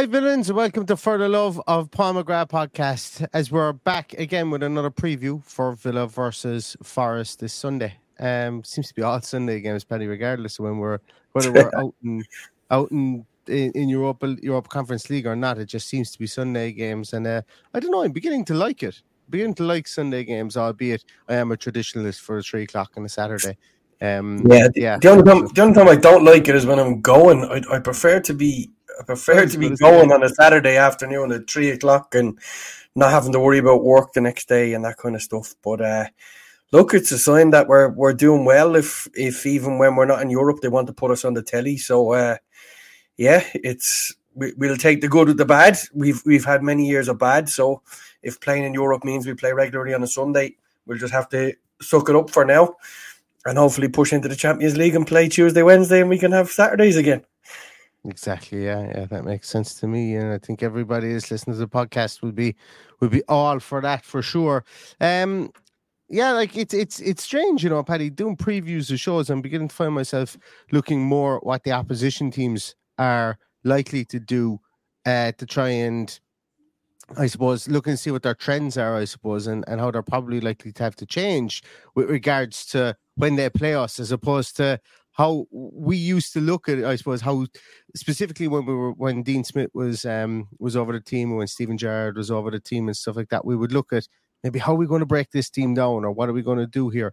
Hi, villains, and welcome to For the Love of Paul McGrath podcast. As we're back again with another preview for Villa versus Forest this Sunday. Um, seems to be all Sunday games, Paddy, regardless of when we're whether we're out in out in in, in Europa Europe Conference League or not. It just seems to be Sunday games, and uh, I don't know. I'm beginning to like it. Beginning to like Sunday games, albeit I am a traditionalist for a three o'clock on a Saturday. Um, Yeah, the, yeah. the only time the only time I don't like it is when I'm going. I, I prefer to be I prefer to be going on a Saturday afternoon at three o'clock and not having to worry about work the next day and that kind of stuff. But uh, look, it's a sign that we're we're doing well. If if even when we're not in Europe, they want to put us on the telly. So uh, yeah, it's we, we'll take the good with the bad. We've we've had many years of bad. So if playing in Europe means we play regularly on a Sunday, we'll just have to suck it up for now and hopefully push into the Champions League and play Tuesday, Wednesday, and we can have Saturdays again. Exactly. Yeah, yeah, that makes sense to me, and I think everybody that's listening to the podcast would be would be all for that for sure. Um, yeah, like it's it's it's strange, you know, Paddy. Doing previews of shows, I'm beginning to find myself looking more at what the opposition teams are likely to do uh, to try and, I suppose, look and see what their trends are. I suppose, and and how they're probably likely to have to change with regards to when they play us, as opposed to how we used to look at I suppose, how specifically when we were when Dean Smith was um was over the team when Steven Gerrard was over the team and stuff like that, we would look at maybe how are we going to break this team down or what are we going to do here.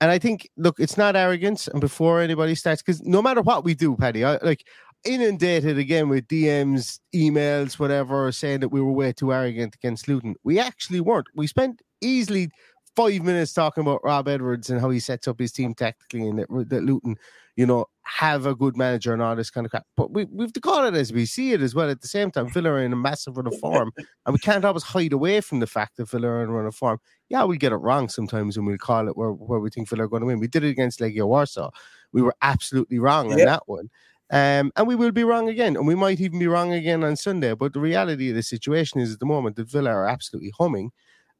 And I think, look, it's not arrogance. And before anybody starts, because no matter what we do, Paddy, I like inundated again with DMs, emails, whatever, saying that we were way too arrogant against Luton. We actually weren't. We spent easily five minutes talking about Rob Edwards and how he sets up his team tactically and that, that Luton, you know, have a good manager and all this kind of crap. But we, we've to call it as we see it as well at the same time. Villa are in a massive run of form and we can't always hide away from the fact that Villa are in a run of form. Yeah, we'll get it wrong sometimes and we'll call it where, where we think Villa are going to win. We did it against Legia Warsaw. We were absolutely wrong on Yeah. that one. Um, and we will be wrong again, and we might even be wrong again on Sunday. But the reality of the situation is at the moment that Villa are absolutely humming,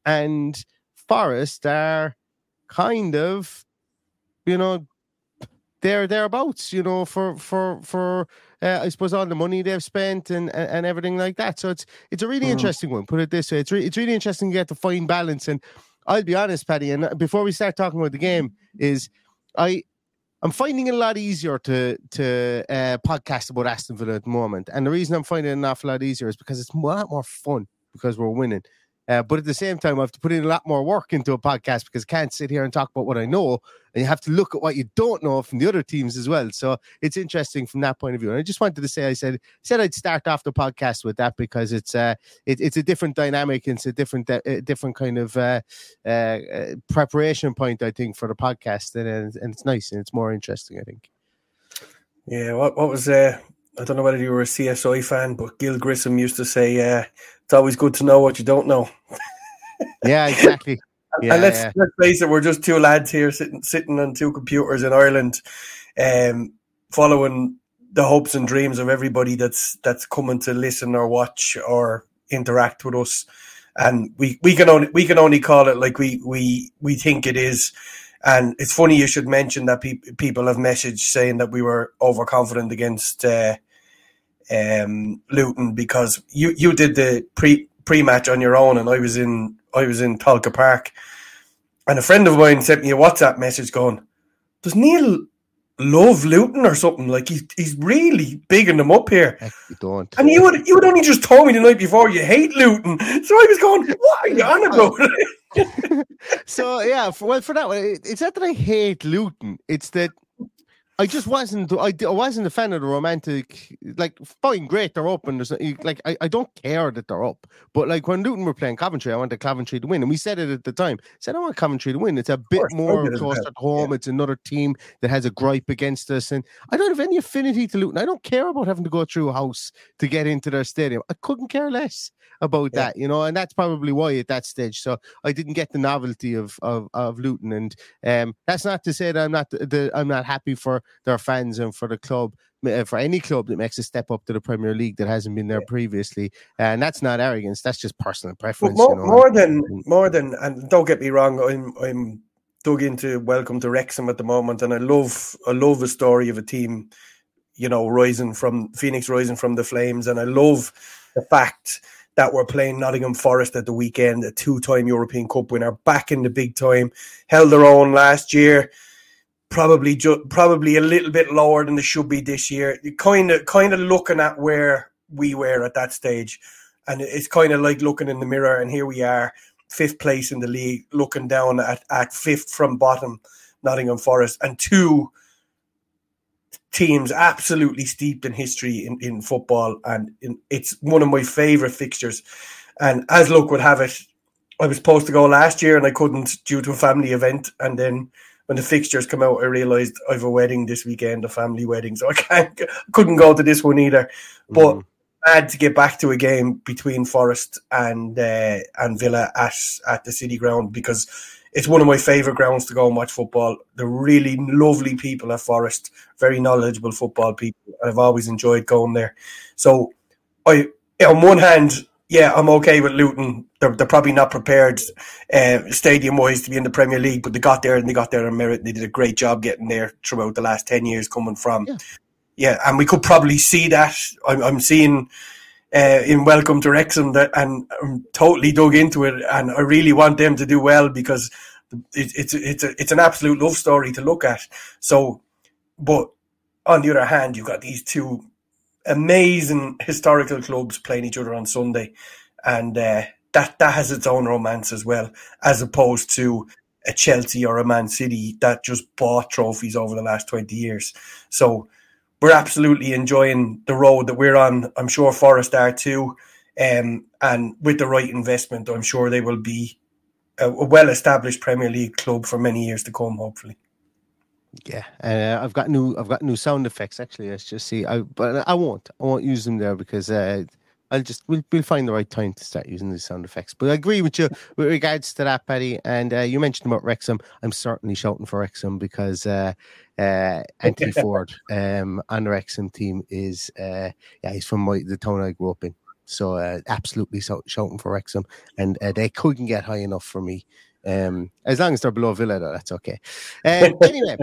and Forest are kind of, you know, they're thereabouts, you know, for for for uh, I suppose all the money they've spent and, and and everything like that. So it's it's a really Mhm. interesting one. Put it this way, it's re- it's really interesting to get to find balance. And I'll be honest, Paddy, and before we start talking about the game, is I I'm finding it a lot easier to to uh, podcast about Aston Villa at the moment, and the reason I'm finding it an awful lot easier is because it's a lot more fun because we're winning. Uh, but at the same time, I have to put in a lot more work into a podcast because I can't sit here and talk about what I know. And you have to look at what you don't know from the other teams as well. So it's interesting from that point of view. And I just wanted to say, I said, said I'd start off the podcast with that because it's uh, it, it's a different dynamic. It's a different, uh, different kind of uh, uh, uh, preparation point, I think, for the podcast, and, and it's nice and it's more interesting, I think. Yeah, what what was uh I don't know whether you were a CSI fan, but Gil Grissom used to say, uh, "It's always good to know what you don't know." yeah, exactly. Yeah, and let's yeah. let's face it, we're just two lads here sitting sitting on two computers in Ireland, um, following the hopes and dreams of everybody that's that's coming to listen or watch or interact with us. And we, we can only we can only call it like we we we think it is. And it's funny you should mention that pe- people have messaged saying that we were overconfident against uh, um, Luton because you, you did the pre pre match on your own, and I was in I was in Tolka Park, and a friend of mine sent me a WhatsApp message going, "Does Neil love Luton or something? Like he's he's really bigging them up here." You don't. And you would you would only just told me the night before you hate Luton, so I was going, "What are you on about?" so yeah, for, well, for that one, it's not that I hate Luton. It's that I just wasn't. I, I wasn't a fan of the romantic. Like, fine, great, they're up, and there's like I, I don't care that they're up. But like when Luton were playing Coventry, I wanted Coventry to win, and we said it at the time. Said I want Coventry to win. It's a bit more close at home. It's another team that has a gripe against us, and I don't have any affinity to Luton. I don't care about having to go through a house to get into their stadium. I couldn't care less about Yeah. that, you know, and that's probably why at that stage. So I didn't get the novelty of of, of Luton, and um, that's not to say that I'm not the, the, I'm not happy for their fans and for the club. uh, For any club that makes a step up to the Premier League that hasn't been there previously, and that's not arrogance. That's just personal preference. more, you know? more than more than, and don't get me wrong, I'm I'm dug into Welcome to Wrexham at the moment, and I love I love a story of a team, you know, rising from Phoenix, rising from the flames, and I love the fact that we're playing Nottingham Forest at the weekend, a two-time European Cup winner, back in the big time, held their own last year. Probably, ju- probably a little bit lower than they should be this year. Kind of, kind of looking at where we were at that stage, and it's kind of like looking in the mirror, and here we are, fifth place in the league, looking down at, at fifth from bottom, Nottingham Forest, and two teams absolutely steeped in history in, in football, and in, it's one of my favourite fixtures. And as luck would have it, I was supposed to go last year and I couldn't due to a family event, and then. When the fixtures come out, I realised I have a wedding this weekend, a family wedding, so I can't, couldn't go to this one either. But Mhm. glad to get back to a game between Forest and uh, and Villa at at the City Ground because it's one of my favourite grounds to go and watch football. They're really lovely people at Forest, very knowledgeable football people, and I've always enjoyed going there. So, I on one hand, yeah, I'm okay with Luton. They're, they're probably not prepared uh, stadium wise to be in the Premier League, but they got there and they got there on merit. They did a great job getting there throughout the last ten years, coming from Yeah. yeah, and we could probably see that. I'm, I'm seeing uh, in Welcome to Wrexham that, and I'm totally dug into it, and I really want them to do well because it, it's it's a, it's an absolute love story to look at. So, but on the other hand, you've got these two amazing historical clubs playing each other on Sunday, and uh, that that has its own romance as well, as opposed to a Chelsea or a Man City that just bought trophies over the last twenty years. So we're absolutely enjoying the road that we're on. I'm sure Forest are too. Um, and with the right investment, I'm sure they will be a, a well established Premier League club for many years to come, hopefully. Yeah, uh, I've got new I've got new sound effects actually. Let's just see. I but I won't I won't use them there because uh, I'll just we'll, we'll find the right time to start using these sound effects. But I agree with you with regards to that, Paddy. And uh, you mentioned about Wrexham. I'm certainly shouting for Wrexham because uh, uh, Anthony Forde um, on the Wrexham team is uh, yeah he's from my, the town I grew up in. So uh, absolutely shouting for Wrexham, and uh, they couldn't get high enough for me. Um, as long as they're below Villa, though, that's okay. Um, anyway,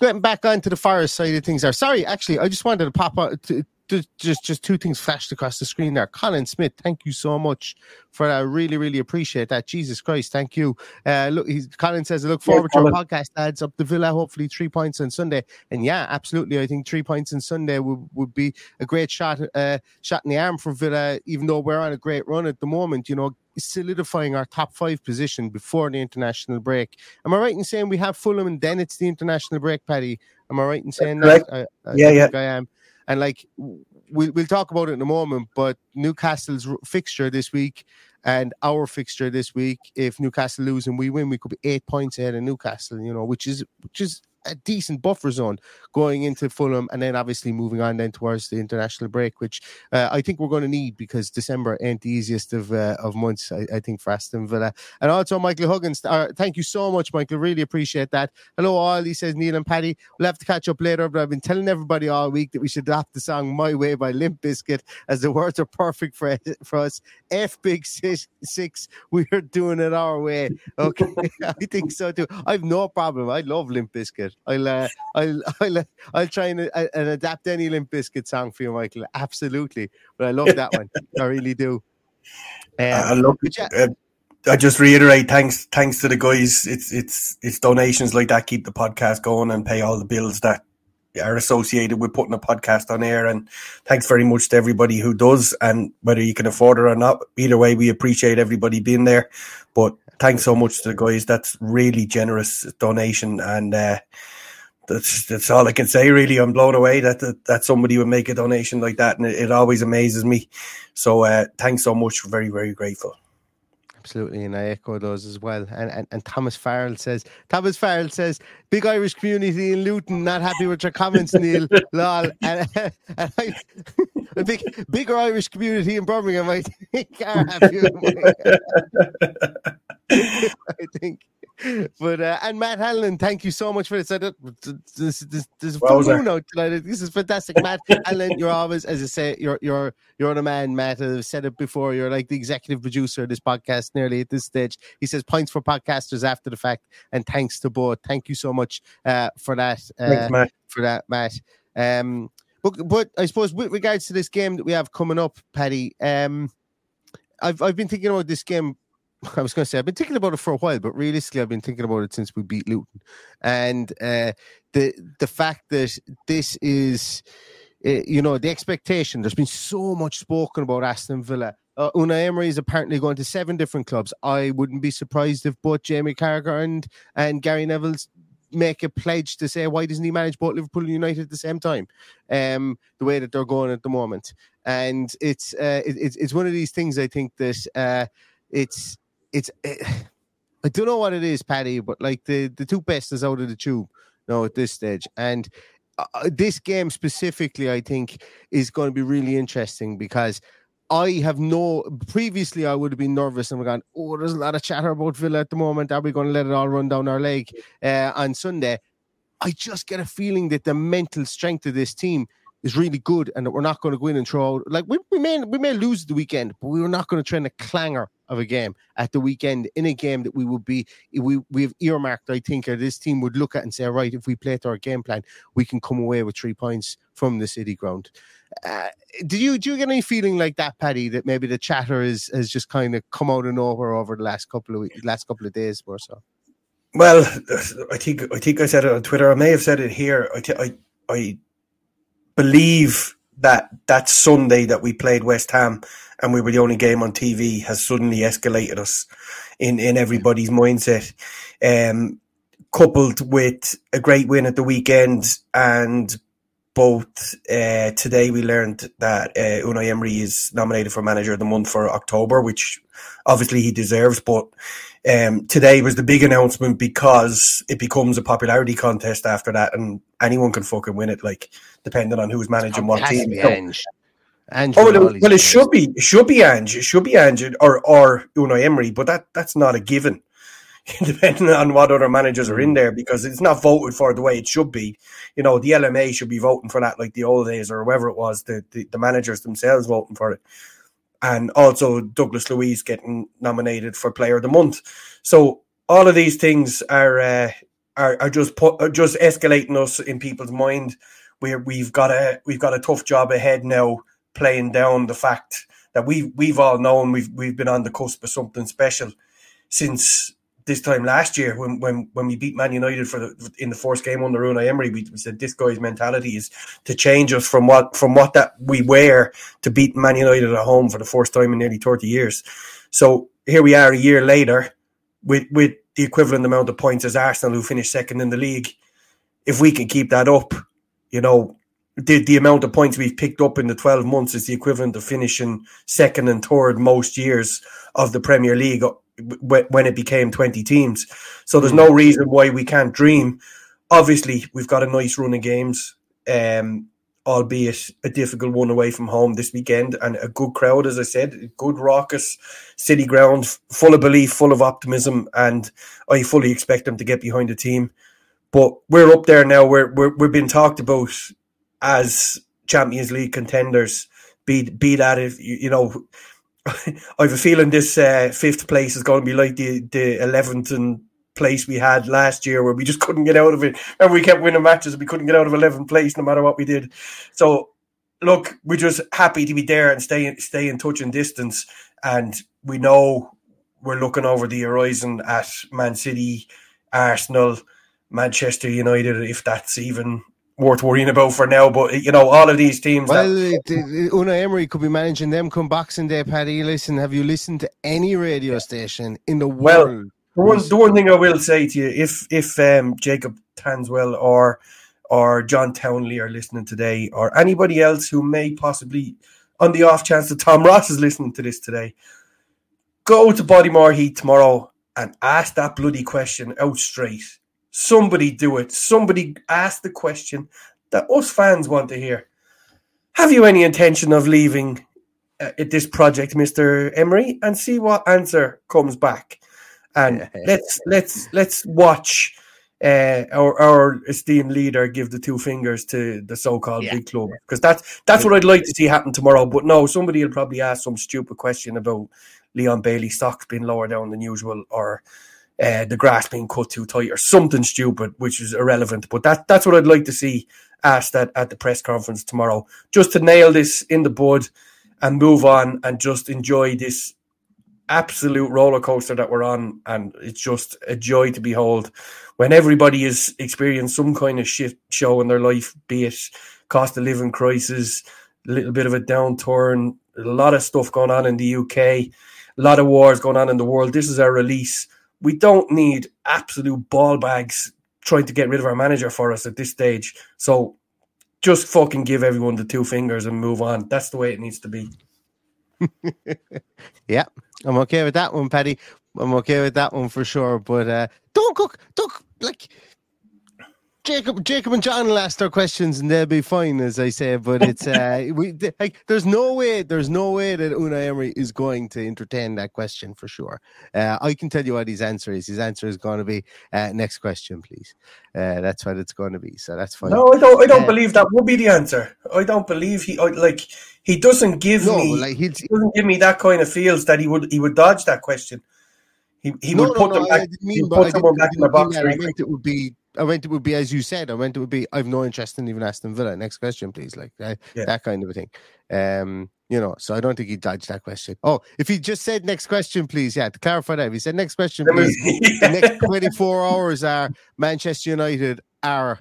getting back onto the Forest side of things. There, sorry, actually, I just wanted to pop out. To, to, just just two things flashed across the screen there. Colin Smith, thank you so much for that. I really, really appreciate that. Jesus Christ, thank you. Uh, look, he's, Colin says, I look forward to our Colin. podcast, lads, up the Villa. Hopefully, three points on Sunday. And yeah, absolutely, I think three points on Sunday would, would be a great shot, uh, shot in the arm for Villa. Even though we're on a great run at the moment, you know, solidifying our top five position before the international break. Am I right in saying we have Fulham and then it's the international break, Paddy? Am I right in saying that? I, I yeah, yeah, I am. And like we'll we'll talk about it in a moment, but Newcastle's fixture this week and our fixture this week, if Newcastle lose and we win, we could be eight points ahead of Newcastle, you know, which is which is a decent buffer zone going into Fulham, and then obviously moving on then towards the international break, which uh, I think we're going to need because December ain't the easiest of uh, of months. I, I, think for Aston Villa, and also Michael Huggins. Uh, thank you so much, Michael. Really appreciate that. Hello, all. He says Neil and Paddy. We'll have to catch up later, but I've been telling everybody all week that we should adapt the song "My Way" by Limp Bizkit as the words are perfect for for us. F big six, six we're doing it our way. Okay, I think so too. I've no problem. I love Limp Bizkit. I'll uh, I'll I'll I'll try and, uh, and adapt any Limp Bizkit song for you, Michael. Absolutely, but I love that one. I really do. Um, I love it. Yeah. Uh, I just reiterate thanks thanks to the guys. It's it's it's donations like that keep the podcast going and pay all the bills that are associated with putting a podcast on air. And thanks very much to everybody who does. And whether you can afford it or not, either way, we appreciate everybody being there. But thanks so much to the guys. That's really generous donation and. Uh, that's that's all I can say. Really, I'm blown away that that, that somebody would make a donation like that, and it, it always amazes me. So, uh, thanks so much. Very very grateful. Absolutely, and I echo those as well. And, and and Thomas Farrell says, Thomas Farrell says, big Irish community in Luton, not happy with your comments, Neil. Lol. And, and I, a big bigger Irish community in Birmingham, I think, are happy. I think but uh, and Matt Hanlon, thank you so much for this. This this this well, full moon out tonight. This is fantastic, Matt Hanlon. You're always, as I say, you're you're you're the man, Matt. I've said it before. You're like the executive producer of this podcast. Nearly at this stage, he says points for podcasters after the fact, and thanks to both. Thank you so much uh, for that. Uh, Thanks, Matt. For that, Matt. Um, but but I suppose with regards to this game that we have coming up, Paddy. Um, I've I've been thinking about this game I was going to say I've been thinking about it for a while, but realistically, I've been thinking about it since we beat Luton, and uh, the the fact that this is, uh, you know, the expectation. There's been so much spoken about Aston Villa. Uh, Unai Emery is apparently going to seven different clubs. I wouldn't be surprised if both Jamie Carragher and and Gary Neville's make a pledge to say why doesn't he manage both Liverpool and United at the same time? Um, the way that they're going at the moment, and it's uh, it, it's it's one of these things. I think that uh, it's it's it, eh, I don't know what it is, Paddy, but like the the two best is out of the tube now at this stage, and uh, uh, this game specifically, I think, is going to be really interesting because. I have no. Previously, I would have been nervous and we're oh, there's a lot of chatter about Villa at the moment. Are we going to let it all run down our leg uh, on Sunday? I just get a feeling that the mental strength of this team is really good and that we're not going to go in and throw out like we, we may we may lose the weekend, but we were not going to train a clanger of a game at the weekend in a game that we would be we we've earmarked, I think, or this team would look at and say, right, if we play to our game plan, we can come away with three points from the city ground. Uh, do you do you get any feeling like that, Paddy? That maybe the chatter is has just kind of come out of nowhere over the last couple of weeks, last couple of days or so? Well, I think I think I said it on Twitter. I may have said it here. I, I, I believe that that Sunday that we played West Ham and we were the only game on TV has suddenly escalated us in, in everybody's mindset. Um, coupled with a great win at the weekend and both uh, today we learned that uh, Unai Emery is nominated for manager of the month for October, which obviously he deserves. But um, today was the big announcement because it becomes a popularity contest after that, and anyone can fucking win it. Like depending on who's managing what team. Ange. Ange oh well, well it should be it should be Ange, it should be Ange or or Unai Emery, but that that's not a given. depending on what other managers are in there, because it's not voted for the way it should be. You know, the LMA should be voting for that like the old days or whoever it was, the, the, the managers themselves voting for it. And also Douglas Luiz getting nominated for Player of the Month. So all of these things are uh, are, are just put, are just escalating us in people's mind. Where we've got a we've got a tough job ahead now, playing down the fact that we we've all known we've we've been on the cusp of something special since this time last year when when when we beat Man United for the in the first game on under Unai Emery, we, we, said this guy's mentality is to change us from what from what that we were to beat Man United at home for the first time in nearly thirty years. So here we are a year later with with the equivalent amount of points as Arsenal, who finished second in the league. If we can keep that up, you know, the the amount of points we've picked up in the twelve months is the equivalent of finishing second and third most years of the Premier League when it became twenty teams. So there's no reason why we can't dream. Obviously, we've got a nice run of games. Um, albeit a difficult one away from home this weekend, and a good crowd, as I said, good raucous city ground, full of belief, full of optimism, and I fully expect them to get behind the team. But we're up there now. We're, we're we're being talked about as Champions League contenders. Be be that if you, you know, I have a feeling this uh, fifth place is going to be like the the eleventh and place we had last year where we just couldn't get out of it. And we kept winning matches and we couldn't get out of 11th place no matter what we did. So, look, we're just happy to be there and stay, stay in touch and distance. And we know we're looking over the horizon at Man City, Arsenal, Manchester United, if that's even worth worrying about for now. But you know, all of these teams. Well, that... Unai Emery could be managing them come Boxing Day. Paddy, listen, have you listened to any radio station in the world? Well, the one, the one thing I will say to you, if if um, Jacob Tanswell or or John Townley are listening today, or anybody else who may possibly, on the off chance that Tom Ross is listening to this today, go to Bodymoor Heath tomorrow and ask that bloody question out straight. Somebody do it. Somebody ask the question that us fans want to hear. Have you any intention of leaving uh, this project, Mister Emery, and see what answer comes back? and let's let's let's watch uh, our our esteemed leader give the two fingers to the so-called yeah. big club because that's that's what I'd like to see happen tomorrow. But no, somebody will probably ask some stupid question about Leon Bailey stocks being lower down than usual or. Uh, the grass being cut too tight or something stupid, which is irrelevant. But that that's what I'd like to see asked at, at the press conference tomorrow, just to nail this in the bud and move on and just enjoy this absolute roller coaster that we're on, and it's just a joy to behold. When everybody has experienced some kind of shit show in their life, be it cost of living crisis, a little bit of a downturn, a lot of stuff going on in the UK, a lot of wars going on in the world. This is our release. We don't need absolute ball bags trying to get rid of our manager for us at this stage. So just fucking give everyone the two fingers and move on. That's the way it needs to be. yeah, I'm okay with that one, Paddy. I'm okay with that one for sure. But uh, don't cook, don't like Jacob, Jacob and John will ask their questions and they'll be fine, as I say. But it's uh, we like there's no way, there's no way that Unai Emery is going to entertain that question for sure. Uh, I can tell you what his answer is. His answer is going to be uh, next question, please. Uh, that's what it's going to be. So that's fine. No, I don't. I don't uh, believe that would be the answer. I don't believe he I, like he doesn't give no, me like he doesn't give me that kind of feels that he would he would dodge that question. He, he no, would put no, them back. He put someone back in the box. I meant it would be I meant it would be as you said. I meant it would be. I've no interest in even Aston Villa. Next question, please. Like uh, yeah. that kind of a thing. Um, you know, so I don't think he dodged that question. Oh, if he just said next question, please, yeah, to clarify that, if he said next question, please, the next 24 hours are Manchester United are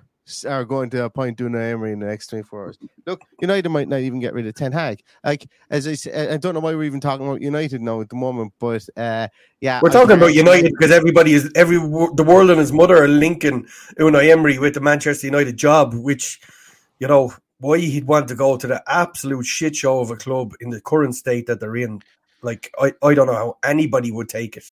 are going to appoint Unai Emery in the next 24 hours. Look, United might not even get rid of Ten Hag. Like, as I said, I don't know why we're even talking about United now at the moment, but uh, yeah. We're talking about United because everybody is, every the world and his mother are linking Unai Emery with the Manchester United job, which, you know, why he'd want to go to the absolute shit show of a club in the current state that they're in. Like, I, I don't know how anybody would take it.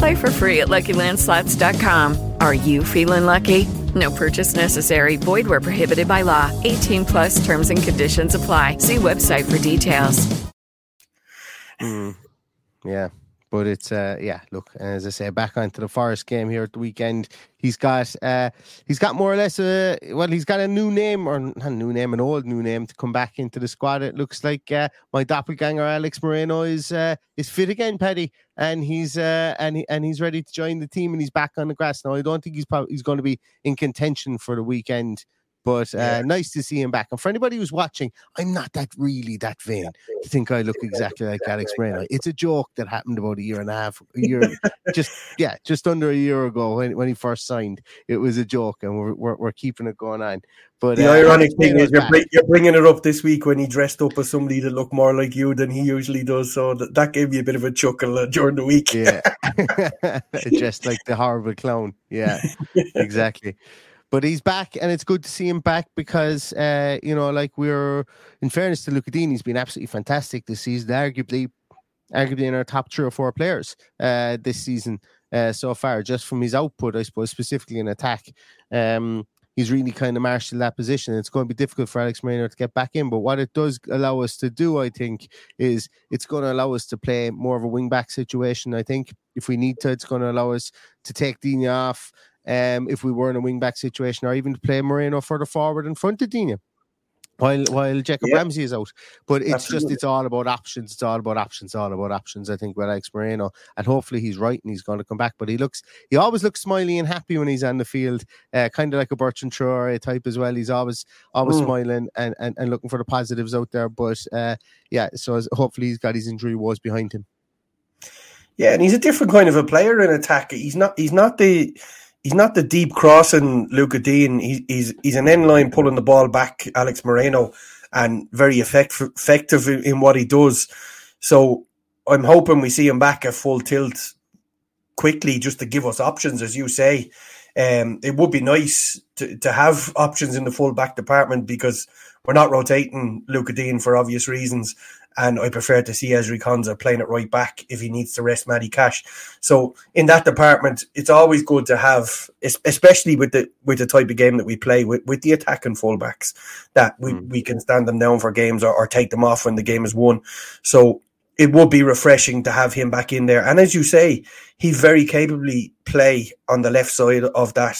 Play for free at LuckyLandSlots.com. Are you feeling lucky? No purchase necessary. Void where prohibited by law. 18 plus terms and conditions apply. See website for details. Mm, yeah. But it's uh yeah, look, as I say, back onto the Forest game here at the weekend. He's got uh he's got more or less a well, he's got a new name or not a new name, an old new name to come back into the squad. It looks like uh, my doppelganger Alex Moreno is uh is fit again, Paddy, and he's uh and he, and he's ready to join the team and he's back on the grass now. I don't think he's probably he's going to be in contention for the weekend. But uh, Yeah. nice to see him back. And for anybody who's watching, I'm not that really that vain to think I look exactly like Alex Moreno. It's a joke that happened about a year and a half, a year, just yeah, just under a year ago when, when he first signed. It was a joke, and we're we're, we're keeping it going on. But The uh, ironic thing is you're, bring, you're bringing it up this week when he dressed up as somebody that looked more like you than he usually does. So that, that gave me a bit of a chuckle uh, during the week. Yeah. Just like the horrible clown. Yeah, exactly. But he's back, and it's good to see him back because, uh, you know, like we're, in fairness to Lucas Digne, he's been absolutely fantastic this season. Arguably, arguably in our top three or four players uh, this season uh, so far, just from his output, I suppose, specifically in attack. Um, he's really kind of marshaled that position. It's going to be difficult for Alex Moreno to get back in, but what it does allow us to do, I think, is it's going to allow us to play more of a wing back situation. I think if we need to, it's going to allow us to take Digne off. Um, if we were in a wing back situation, or even to play Moreno further forward in front of Digne, while while Jacob Yeah. Ramsey is out. But it's just it's all about options. It's all about options. All about options. I think with Alex Moreno, and hopefully he's right and he's going to come back. But he looks he always looks smiley and happy when he's on the field, uh, kind of like a Bertrand Traore type as well. He's always always Mm. smiling and, and and looking for the positives out there. But uh, yeah, so hopefully he's got his injury woes behind him. Yeah, and he's a different kind of a player in attack. He's not. He's not the. He's not the deep crossing Lucas Digne. He, he's he's an end line pulling the ball back, Alex Moreno, and very effect, effective in, what he does. So I'm hoping we see him back at full tilt quickly, just to give us options, as you say. Um, it would be nice to, to have options in the full back department because we're not rotating Lucas Digne for obvious reasons. And I prefer to see Ezri Konsa playing it right back if he needs to rest Matty Cash. So in that department, it's always good to have, especially with the with the type of game that we play with, with the attacking fullbacks, that we, hmm. we can stand them down for games or, or take them off when the game is won. So it would be refreshing to have him back in there. And as you say, he very capably play on the left side of that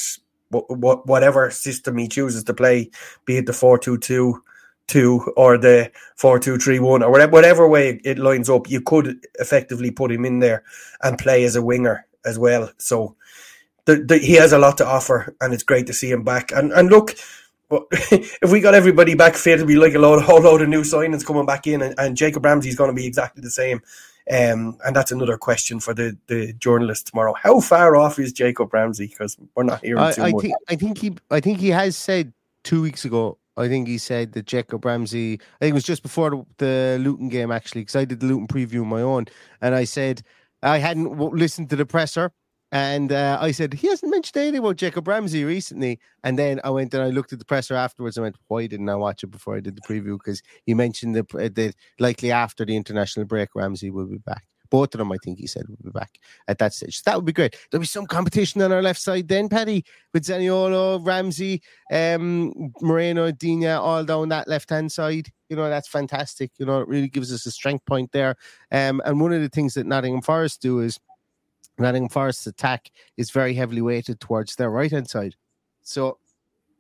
wh- wh- whatever system he chooses to play, be it the four two two two or the four two three one or whatever, whatever way it lines up, you could effectively put him in there and play as a winger as well. So the, the, he has a lot to offer, and it's great to see him back. And and look, if we got everybody back fit, it'd be like a load, whole load of new signings coming back in, and, and Jacob Ramsey's going to be exactly the same. Um, and that's another question for the, the journalist tomorrow. How far off is Jacob Ramsey? Because we're not hearing I, too I much. think I think he I think he has said two weeks ago. I think he said that Jacob Ramsey. I think it was just before the, Luton game actually, because I did the Luton preview on my own, and I said I hadn't w- listened to the presser, and uh, I said he hasn't mentioned anything about Jacob Ramsey recently. And then I went and I looked at the presser afterwards. and went, why didn't I watch it before I did the preview? Because he mentioned the, that likely after the international break, Ramsey will be back. Both of them, I think he said, will be back at that stage. So that would be great. There'll be some competition on our left side then, Paddy, with Zaniolo, Ramsey, um, Moreno, Digne, all down that left hand side. You know, that's fantastic. You know, it really gives us a strength point there. Um, and one of the things that Nottingham Forest do is Nottingham Forest's attack is very heavily weighted towards their right hand side. So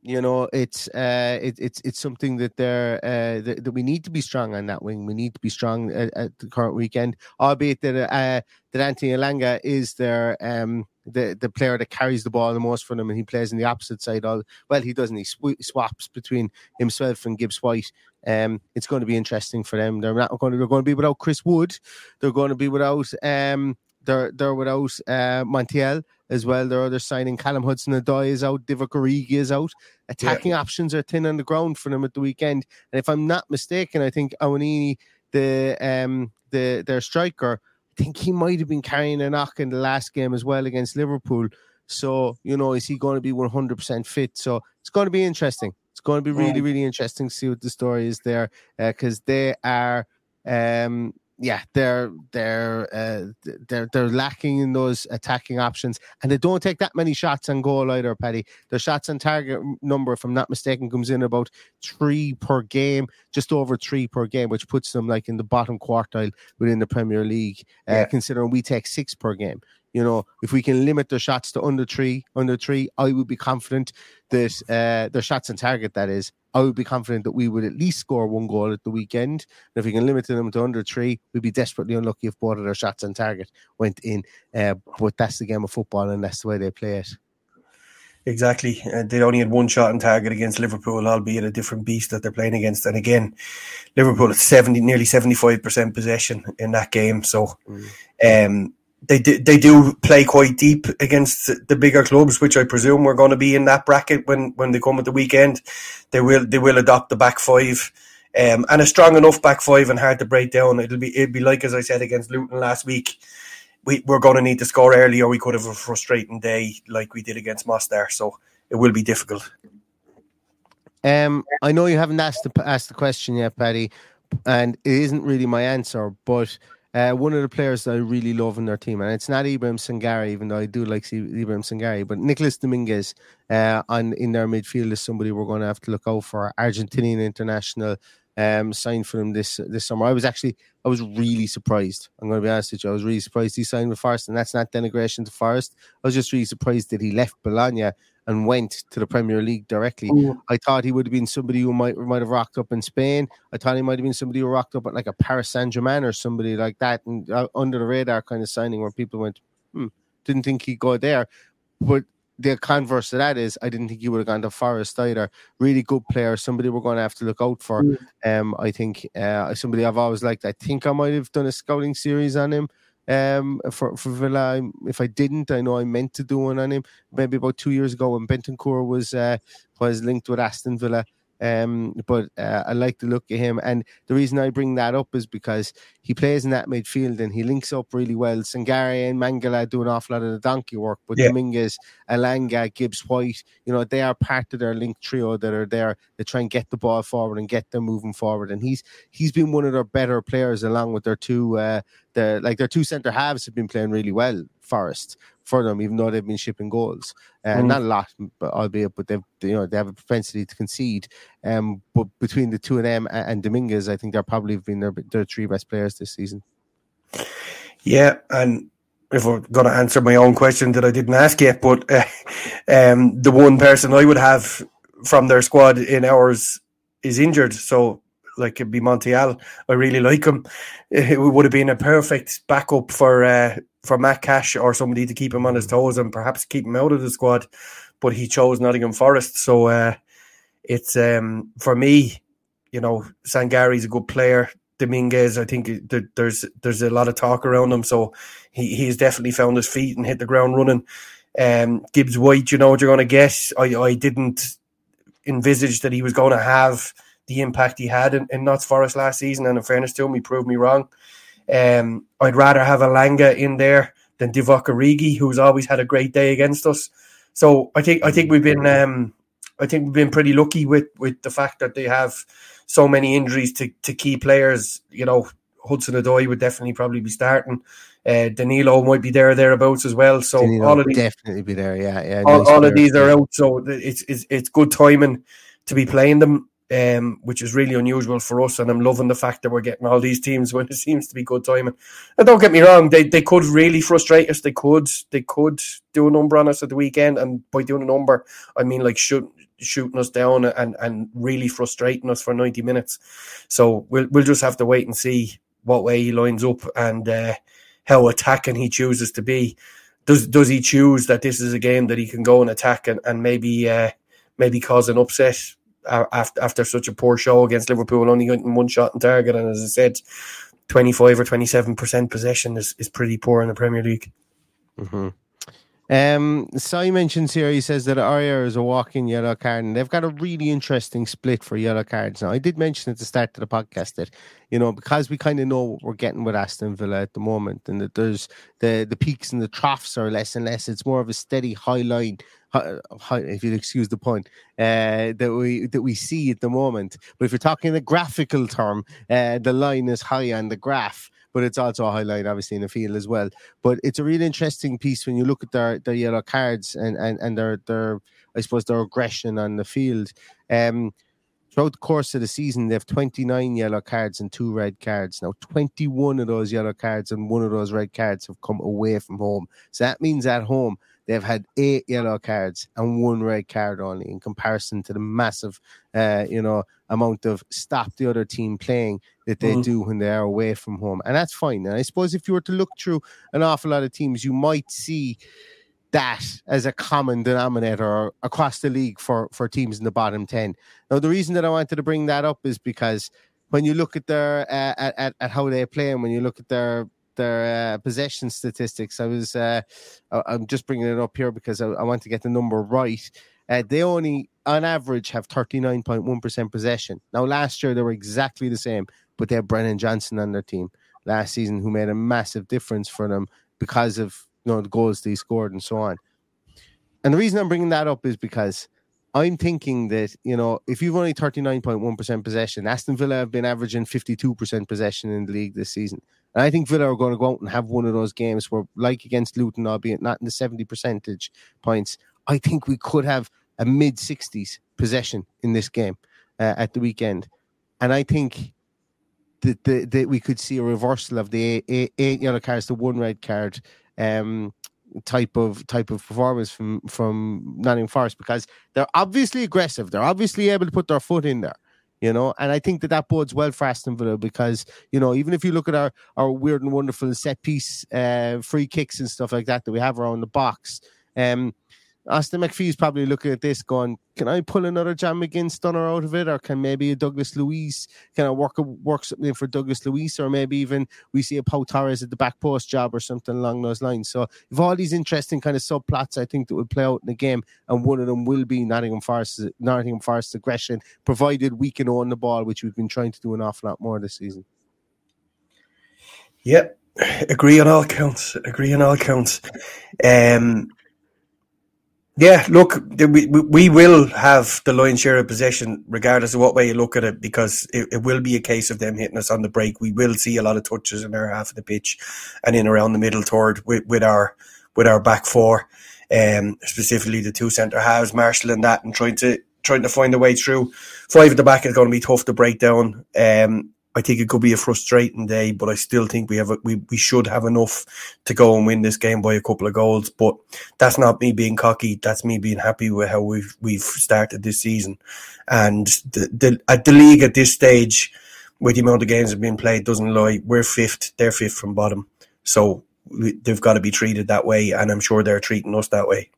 you know it's uh it, it's it's something that they're uh that, that we need to be strong on that wing. We need to be strong at, at the current weekend albeit that uh that Anthony Elanga is their um the the player that carries the ball the most for them and he plays on the opposite side all well he doesn't he sw- swaps between himself and Gibbs White. Um it's going to be interesting for them. They're not going to they're going to be without Chris Wood. They're going to be without um they're they're without uh Montiel as well. Their other signing, Callum Hudson Odoi is out, Divock Origi is out. Attacking options are thin on the ground for them at the weekend. And if I'm not mistaken, I think Awoniyi, the um the their striker, I think he might have been carrying a knock in the last game as well against Liverpool. So, you know, is he going to be 100% fit? So it's going to be interesting. It's going to be really, Mm. really interesting to see what the story is there because they are, um, yeah, they're they're uh, they're they're lacking in those attacking options, and they don't take that many shots on goal either. Paddy, their shots on target number, if I'm not mistaken, comes in about three per game, just over three per game, which puts them like in the bottom quartile within the Premier League. Uh, yeah. Considering we take six per game, you know, if we can limit their shots to under three, under three, I would be confident that uh, their shots on target, that is, I would be confident that we would at least score one goal at the weekend. And if we can limit them to under three, we'd be desperately unlucky if both of their shots on target went in. Uh, but that's the game of football, and that's the way they play it. Exactly. Uh, they only had one shot on target against Liverpool, albeit a different beast that they're playing against. And again, Liverpool at 70, nearly 75% possession in that game. So, mm. um, they do, they do play quite deep against the bigger clubs, which I presume we're going to be in that bracket when, when they come at the weekend. They will they will adopt the back five, um, and a strong enough back five and hard to break down. It'll be it'll be like as I said against Luton last week. We we're going to need to score early, or we could have a frustrating day like we did against Mostar. So it will be difficult. Um, I know you haven't asked the asked the question yet, Paddy, and it isn't really my answer, but uh, one of the players that I really love in their team, and it's not Ibrahim Sangare, even though I do like Ibrahim Sangare, but Nicolas Dominguez uh, on in their midfield is somebody we're going to have to look out for. Argentinian international, um, signed for him this this summer. I was actually I was really surprised. I'm going to be honest with you. I was really surprised he signed with Forest, and that's not denigration to Forest. I was just really surprised that he left Bologna and went to the Premier League directly. Mm. I thought he would have been somebody who might might have rocked up in Spain. I thought he might have been somebody who rocked up at like a Paris Saint Germain or somebody like that, and uh, under the radar kind of signing where people went, hmm, didn't think he'd go there. But the converse to that is, I didn't think he would have gone to Forest either. Really good player, somebody we're going to have to look out for. Mm. Um, I think uh, somebody I've always liked. I think I might have done a scouting series on him um, for, for Villa. If I didn't, I know I meant to do one on him maybe about two years ago when Bentancur was uh, was linked with Aston Villa. Um, but uh, I like the look of him. And the reason I bring that up is because he plays in that midfield and he links up really well. Sangare and Mangala do an awful lot of the donkey work, but yeah. Dominguez, Elanga, Gibbs White, you know, they are part of their link trio that are there to try and get the ball forward and get them moving forward. And he's he's been one of their better players along with their two uh the like their two centre halves have been playing really well, Forest for them, even though they've been shipping goals. Uh, mm. Not a lot, but albeit, but they've you know they have a propensity to concede. Um, but between the two of them and, and Dominguez, I think they're probably been their their three best players this season. Yeah, and if I'm going to answer my own question that I didn't ask yet, but uh, um, the one person I would have from their squad in ours is injured, so like it'd be Montiel. I really like him. It would have been a perfect backup for uh, for Matt Cash or somebody to keep him on his toes and perhaps keep him out of the squad. But he chose Nottingham Forest, so uh, it's um, for me. You know, Sangare's a good player. Dominguez, I think there's there's a lot of talk around him, so he he's definitely found his feet and hit the ground running. Um, Gibbs White, you know what you're going to get. I I didn't envisage that he was going to have the impact he had in, in Notts Forest last season. And in fairness to him, he proved me wrong. Um, I'd rather have Elanga in there than Divock Origi, who's always had a great day against us. So I think I think we've been um, I think we've been pretty lucky with with the fact that they have so many injuries to, to key players. You know, Hudson Odoi would definitely probably be starting. Uh, Danilo might be there thereabouts as well. So Danilo all of these definitely be there. Yeah, yeah. All, all of these are out, so it's, it's it's good timing to be playing them um, which is really unusual for us. And I'm loving the fact that we're getting all these teams when it seems to be good timing. And don't get me wrong, they, they could really frustrate us. They could they could do a number on us at the weekend, and by doing a number, I mean like shoot, shooting us down and and really frustrating us for 90 minutes. So we'll we'll just have to wait and see what way he lines up and uh, how attacking he chooses to be. Does does he choose that this is a game that he can go and attack and, and maybe uh, maybe cause an upset after after such a poor show against Liverpool, only getting one shot on target, and as I said, twenty five or twenty seven percent possession is, is pretty poor in the Premier League. Mm-hmm. Um, Sai mentions here, he says that Aurier is a walking yellow card, and they've got a really interesting split for yellow cards. Now, I did mention at the start of the podcast that, you know, because we kind of know what we're getting with Aston Villa at the moment, and that there's the, the peaks and the troughs are less and less. It's more of a steady high line, if you'd excuse the point, uh, that we that we see at the moment. But if you're talking the graphical term, uh, the line is high on the graph but it's also a highlight, obviously, in the field as well. But it's a really interesting piece when you look at their, their yellow cards and, and, and their, their, I suppose, their aggression on the field. Um, throughout the course of the season, they have 29 yellow cards and two red cards. Now, 21 of those yellow cards and one of those red cards have come away from home. So that means at home, they've had eight yellow cards and one red card only in comparison to the massive, uh, you know, amount of stop the other team playing that they mm-hmm. do when they are away from home. And that's fine. And I suppose if you were to look through an awful lot of teams, you might see that as a common denominator across the league for for teams in the bottom 10 now the reason that i wanted to bring that up is because when you look at their uh, at, at, at how they play and when you look at their their uh, possession statistics i was uh, i'm just bringing it up here because i, I want to get the number right uh, they only on average have 39.1% possession now last year they were exactly the same but they have brennan johnson on their team last season who made a massive difference for them because of you know, the goals they scored and so on. And the reason I'm bringing that up is because I'm thinking that, you know, if you've only 39.1% possession, Aston Villa have been averaging 52% possession in the league this season. And I think Villa are going to go out and have one of those games where, like against Luton, albeit not in the 70 percentage points, I think we could have a mid 60s possession in this game uh, at the weekend. And I think that, that, that we could see a reversal of the eight, yellow cards to one red card um, type of type of performance from from Nottingham Forest because they're obviously aggressive. They're obviously able to put their foot in there, you know. And I think that that bodes well for Aston Villa because you know even if you look at our our weird and wonderful set piece uh, free kicks and stuff like that that we have around the box, um, Austin MacPhee's probably looking at this going, can I pull another John McGinn stunner out of it? Or can maybe a Douglas Luiz, can I work, work something for Douglas Luiz? Or maybe even we see a Pau Torres at the back post job or something along those lines. So if all these interesting kind of subplots, I think that would play out in the game. And one of them will be Nottingham Forest, Nottingham Forest aggression, provided we can own the ball, which we've been trying to do an awful lot more this season. Yep. Agree on all counts. Agree on all counts. Um, yeah, look, we, we will have the lion's share of possession, regardless of what way you look at it, because it, it, will be a case of them hitting us on the break. We will see a lot of touches in our half of the pitch and in around the middle third with, with our with our back four, um, specifically the two centre halves, Marshall and that, and trying to trying to find a way through. Five at the back is going to be tough to break down. Um, I think it could be a frustrating day, but I still think we have a, we we should have enough to go and win this game by a couple of goals. But that's not me being cocky. That's me being happy with how we've we've started this season, and the the at the league at this stage, with the amount of games have been played, doesn't lie. We're fifth. They're fifth from bottom, so we, they've got to be treated that way, and I'm sure they're treating us that way.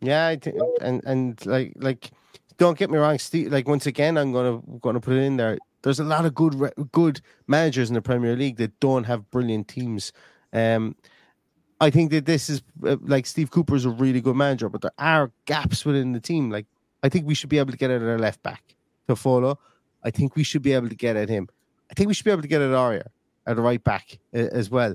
Yeah, think, and and like like don't get me wrong, Steve. Like once again, I'm gonna gonna put it in there. There's a lot of good good managers in the Premier League that don't have brilliant teams. Um, I think that this is uh, like Steve Cooper is a really good manager, but there are gaps within the team. Like I think we should be able to get at our left back Toffolo. I think we should be able to get at him. I think we should be able to get at Aurier at the right back uh, as well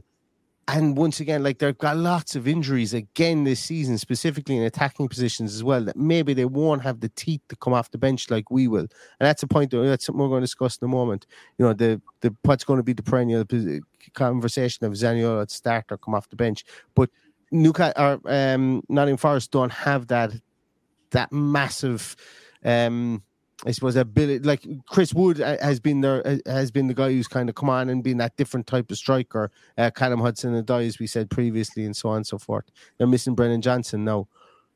and once again, like they've got lots of injuries again this season, specifically in attacking positions as well. That maybe they won't have the teeth to come off the bench like we will, and that's a point that that's something we're going to discuss in a moment. You know, the the what's going to be the perennial conversation of Zaniolo at start or come off the bench, but Newcastle or um, Nottingham Forest don't have that that massive. Um, I suppose ability like Chris Wood uh, has been there uh, has been the guy who's kind of come on and been that different type of striker. Uh, Callum Hudson Odoi, as we said previously, and so on and so forth. They're missing Brennan Johnson now.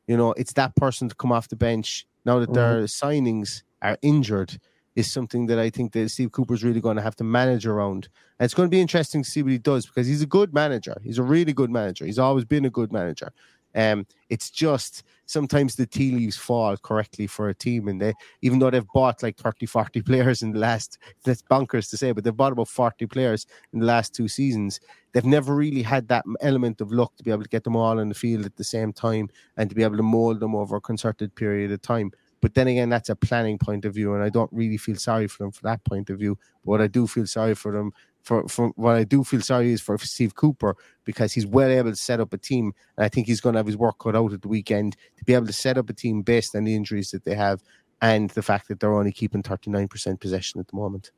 You know, it's that person to come off the bench now that mm-hmm. their signings are injured is something that I think that Steve Cooper's really going to have to manage around. And it's going to be interesting to see what he does because he's a good manager. He's a really good manager. He's always been a good manager. Um, it's just sometimes the tea leaves fall correctly for a team, and they even though they've bought like 30, 40 players in the last that's bonkers to say, but they've bought about 40 players in the last two seasons. They've never really had that element of luck to be able to get them all on the field at the same time and to be able to mold them over a concerted period of time. But then again, that's a planning point of view, and I don't really feel sorry for them for that point of view. But what I do feel sorry for them for, for what I do feel sorry is for Steve Cooper because he's well able to set up a team. And I think he's going to have his work cut out at the weekend to be able to set up a team based on the injuries that they have and the fact that they're only keeping 39% possession at the moment.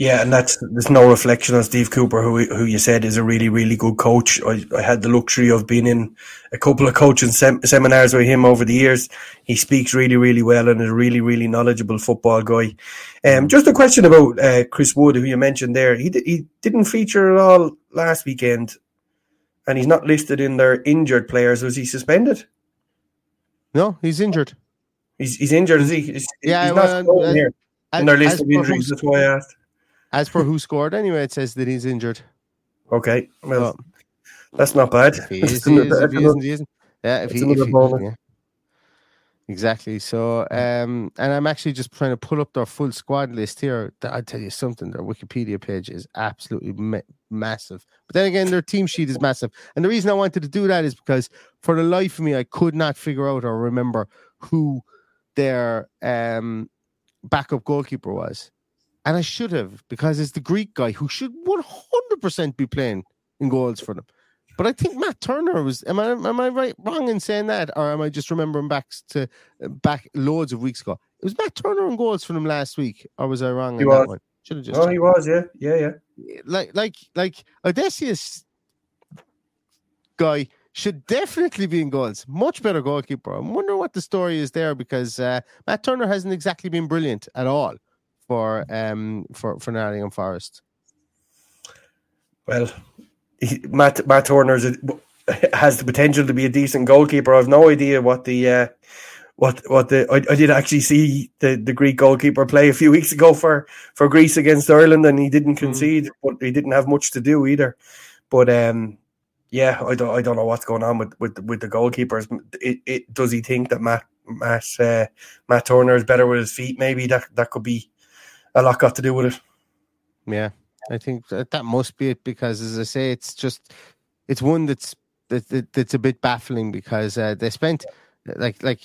Yeah, and that's there's no reflection on Steve Cooper, who who you said is a really really good coach. I, I had the luxury of being in a couple of coaching sem- seminars with him over the years. He speaks really really well and is a really really knowledgeable football guy. Um, just a question about uh, Chris Wood, who you mentioned there. He d- he didn't feature at all last weekend, and he's not listed in their injured players. Was he suspended? No, he's injured. He's he's injured. Is he? He's, Yeah, he's well, not uh, uh, here as- in their list of injuries. That's why I asked. As for who scored, anyway, it says that he's injured. Okay, well, that's not bad. he is, he is. If he isn't, he isn't. Yeah, if that's he, if he yeah. Exactly. So, um, and I'm actually just trying to pull up their full squad list here. I'll tell you something. Their Wikipedia page is absolutely ma- massive. But then again, their team sheet is massive. And the reason I wanted to do that is because, for the life of me, I could not figure out or remember who their um, backup goalkeeper was. And I should have, because it's the Greek guy who should 100% be playing in goals for them. But I think Matt Turner was. Am I am I right wrong in saying that, or am I just remembering back to back loads of weeks ago? It was Matt Turner in goals for them last week, or was I wrong He on that was. one? Should have just. Oh, checked. he was. Yeah, yeah, yeah. like like like Odysseus guy should definitely be in goals. Much better goalkeeper. I'm wondering what the story is there because uh, Matt Turner hasn't exactly been brilliant at all for um for for Nottingham Forest. Well, he, Matt Matt Turner has the potential to be a decent goalkeeper. I've no idea what the uh, what what the I, I did actually see the, the Greek goalkeeper play a few weeks ago for for Greece against Ireland, and he didn't concede, but he didn't have much to do either. But um, yeah, I don't I don't know what's going on with with, with the goalkeepers. It, it does he think that Matt Matt uh, Matt Turner is better with his feet? Maybe that that could be a lot got to do with it. Yeah, I think that, that must be it because, as I say, it's just it's one that's that, that that's a bit baffling because uh, they spent like like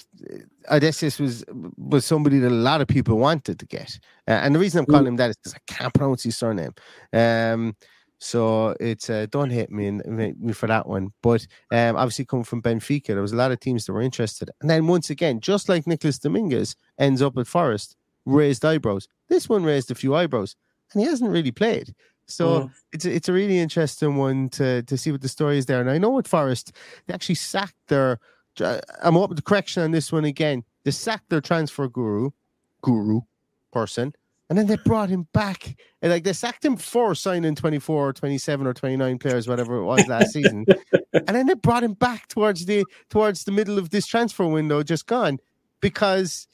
Odysseus was was somebody that a lot of people wanted to get, uh, and the reason I'm calling him that is because I can't pronounce his surname. Um, so it's uh, don't hit me, me for that one. But um, obviously coming from Benfica, there was a lot of teams that were interested, and then once again, just like Nicolás Domínguez ends up at Forest, raised eyebrows. This one raised a few eyebrows, and he hasn't really played. So Mm. it's a, it's a really interesting one to to see what the story is there. And I know at Forest they actually sacked their. I'm open to correction on this one again. They sacked their transfer guru, guru person, and then they brought him back. And like they sacked him for signing 24 or 27 or 29 players, whatever it was last season. And then they brought him back towards the towards the middle of this transfer window, just gone, because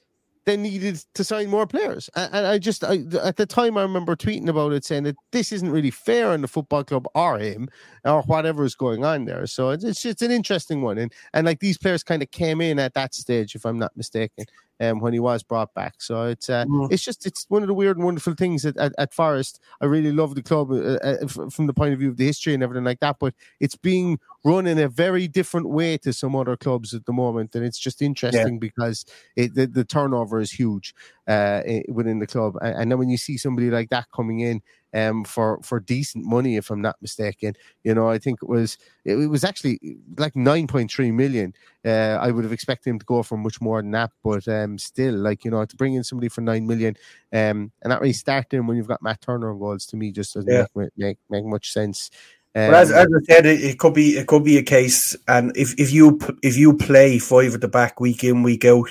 they needed to sign more players. And, I just, I, at the time, I remember tweeting about it, saying that this isn't really fair on the football club or him or whatever is going on there. So it's, it's an interesting one, and and like these players kind of came in at that stage, if I'm not mistaken. Um, when he was brought back, so it's uh, it's just it's one of the weird and wonderful things at, at, at Forest. I really love the club uh, uh, from the point of view of the history and everything like that, but it's being run in a very different way to some other clubs at the moment, and it's just interesting because it, the, the turnover is huge uh, within the club. And, then when you see somebody like that coming in um, for for decent money, if I'm not mistaken, you know, I think it was it, was actually like 9.3 million. Uh, I would have expected him to go for much more than that, but um, still, like you know, to bring in somebody for nine million um, and not really starting when you've got Matt Turner on goals to me just doesn't Yeah. make, make make much sense. But as, Um, as I said, it, it could be it could be a case, and if, if you if you play five at the back week in week out,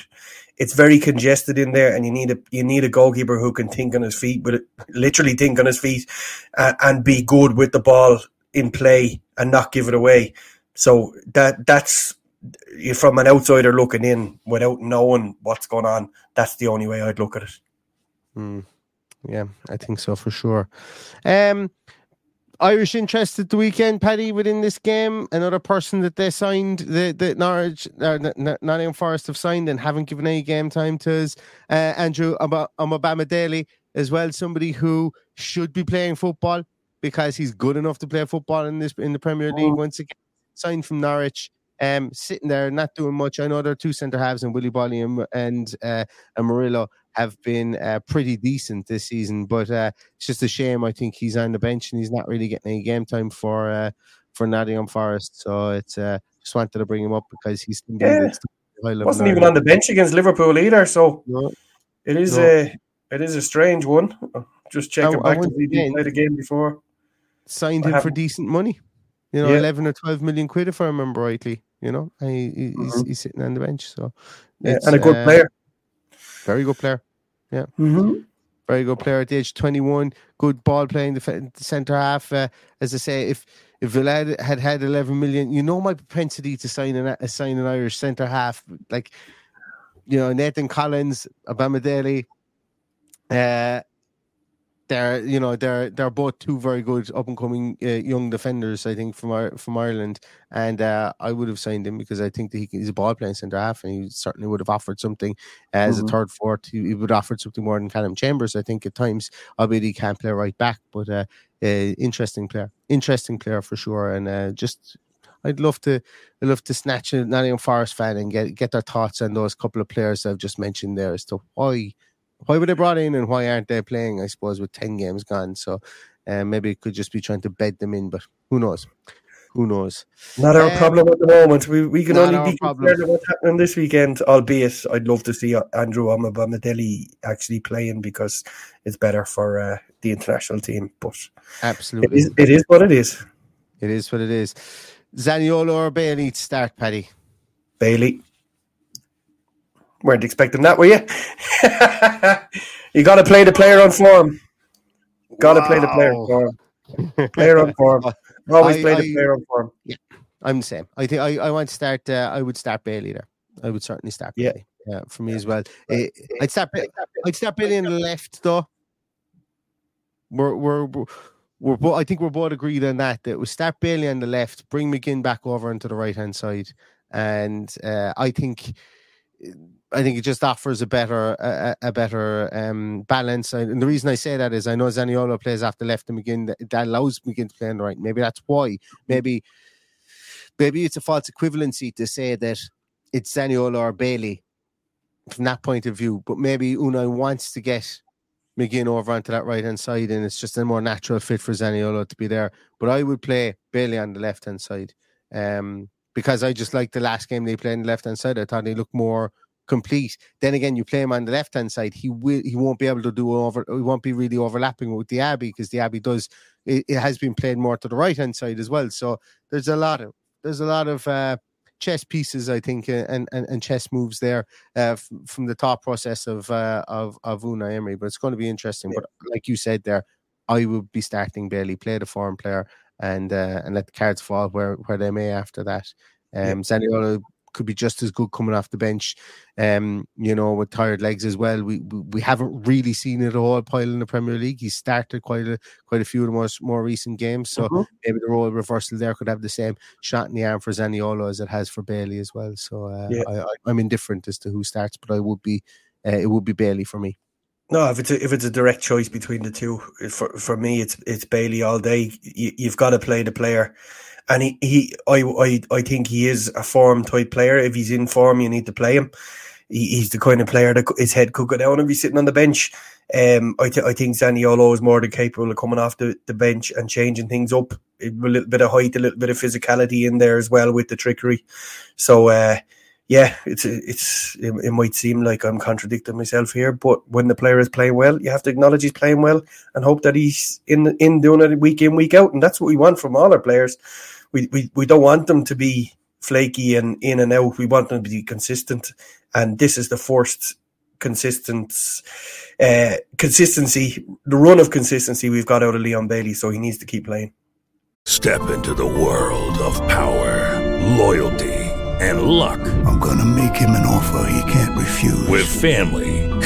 it's very congested in there, and you need a you need a goalkeeper who can think on his feet, but literally think on his feet, and, and be good with the ball in play and not give it away. So that that's from an outsider looking in without knowing what's going on. That's the only way I'd look at it. Mm, yeah, I think so for sure. Um, Irish interest at the weekend, Paddy, within this game. Another person that they signed, the the Norwich, uh, Nottingham Forest have signed and haven't given any game time to us. Uh, Andrew Omobamidele as well, somebody who should be playing football because he's good enough to play football in this in the Premier League. Once again, signed from Norwich. Um, sitting there, not doing much. I know there are two centre halves, and Willy Boly and and, uh, and Murillo have been uh, pretty decent this season. But uh, it's just a shame. I think he's on the bench and he's not really getting any game time for uh, for Nottingham Forest. So it's uh, just wanted to bring him up because he's Yeah. Wasn't even on the bench against Liverpool either, so No. it is No. a it is a strange one. Just checking I- I back to see if he played a game before. Signed I him for decent money. You know, Yeah. eleven or twelve million quid if I remember rightly. You know, and he, he- he's, he's sitting on the bench. So Mm-hmm. Yeah, and a good uh, player. Very good player. Yeah. Mm-hmm. Very good player at the age of 21. Good ball playing the centre half. Uh, as I say, if if Villa had, had had 11 million, you know my propensity to sign an uh, sign an Irish centre half. Like, you know, Nathan Collins, Omobamidele. Uh, they're you know they're they're both two very good up and coming uh, young defenders I think from our, from Ireland. And uh, I would have signed him because I think that he can, he's a ball playing centre half and he certainly would have offered something as Mhm. a third fourth. He, he would have offered something more than Callum Chambers I think at times albeit he can't play right back but uh, uh, interesting player interesting player for sure. And uh, just I'd love to I'd love to snatch a Nottingham Forest fan and get get their thoughts on those couple of players I've just mentioned there as to why why were they brought in and why aren't they playing? I suppose with ten games gone, so uh, maybe it could just be trying to bed them in, but who knows? Who knows? Not our Um, problem at the moment. We we can only be problem. concerned what's happening this weekend. Albeit, I'd love to see uh, Andrew Omobamidele actually playing because it's better for uh, the international team. But Absolutely, is it is what it is. it is what it is. Zaniolo or Bailey to start, Paddy? Bailey. Weren't expecting that, were you? you got to play the player on form. Got to play the player on form. Player on form. Always I- play the I- player on form. Yeah, I'm the same. I think I, I want to start. Uh, I would start Bailey there. I would certainly start Yeah. Bailey. Yeah, for me as well. Eh, I'd start. I'd start Bailey on the left though. We're we're we're, we're both. I think we're both agreed on that. That we start Bailey on the left, bring McGinn back over into the right hand side, and uh, I think. I think it just offers a better a, a better um, balance. And the reason I say that is I know Zaniolo plays after left and McGinn that, that allows McGinn to play on the right. Maybe that's why. Maybe maybe it's a false equivalency to say that it's Zaniolo or Bailey from that point of view. But maybe Unai wants to get McGinn over onto that right hand side, and it's just a more natural fit for Zaniolo to be there. But I would play Bailey on the left hand side um, because I just like the last game they played on the left hand side. I thought they looked more complete. Then again, you play him on the left hand side, he will he won't be able to do over. He won't be really overlapping with Diaby because Diaby does. It, it has been played more to the right hand side as well. So there's a lot of there's a lot of uh, chess pieces, I think, and and, and chess moves there uh, f- from the thought process of uh, of of Unai Emery. But it's going to be interesting. But like you said there, I would be starting Bailey, play the foreign player, and uh, and let the cards fall where where they may after that. Um, Zaniolo could be just as good coming off the bench, um, you know, with tired legs as well. We we, we haven't really seen it a whole pile in the Premier League. He started quite a quite a few of the most more recent games, so Mhm. maybe the role reversal there could have the same shot in the arm for Zaniolo as it has for Bailey as well. So uh, Yeah. I, I, I'm indifferent as to who starts, but I would be uh, it would be Bailey for me. No, if it's a, if it's a direct choice between the two, for for me, it's it's Bailey all day. You, you've got to play the player, and he, he I, I I think he is a form type player. If he's in form, you need to play him. He, he's the kind of player that his head could go down and be sitting on the bench. Um, I th- I think Zaniolo is more than capable of coming off the, the bench and changing things up. A little bit of height, a little bit of physicality in there as well with the trickery. So uh, yeah, it's it's it, it might seem like I'm contradicting myself here, but when the player is playing well, you have to acknowledge he's playing well and hope that he's in in doing it week in week out, and that's what we want from all our players. We we we don't want them to be flaky and in and out. We want them to be consistent, and this is the first consistent uh, consistency, the run of consistency we've got out of Leon Bailey. So he needs to keep playing. Step into the world of power, loyalty, and luck. I'm gonna make him an offer he can't refuse. With family,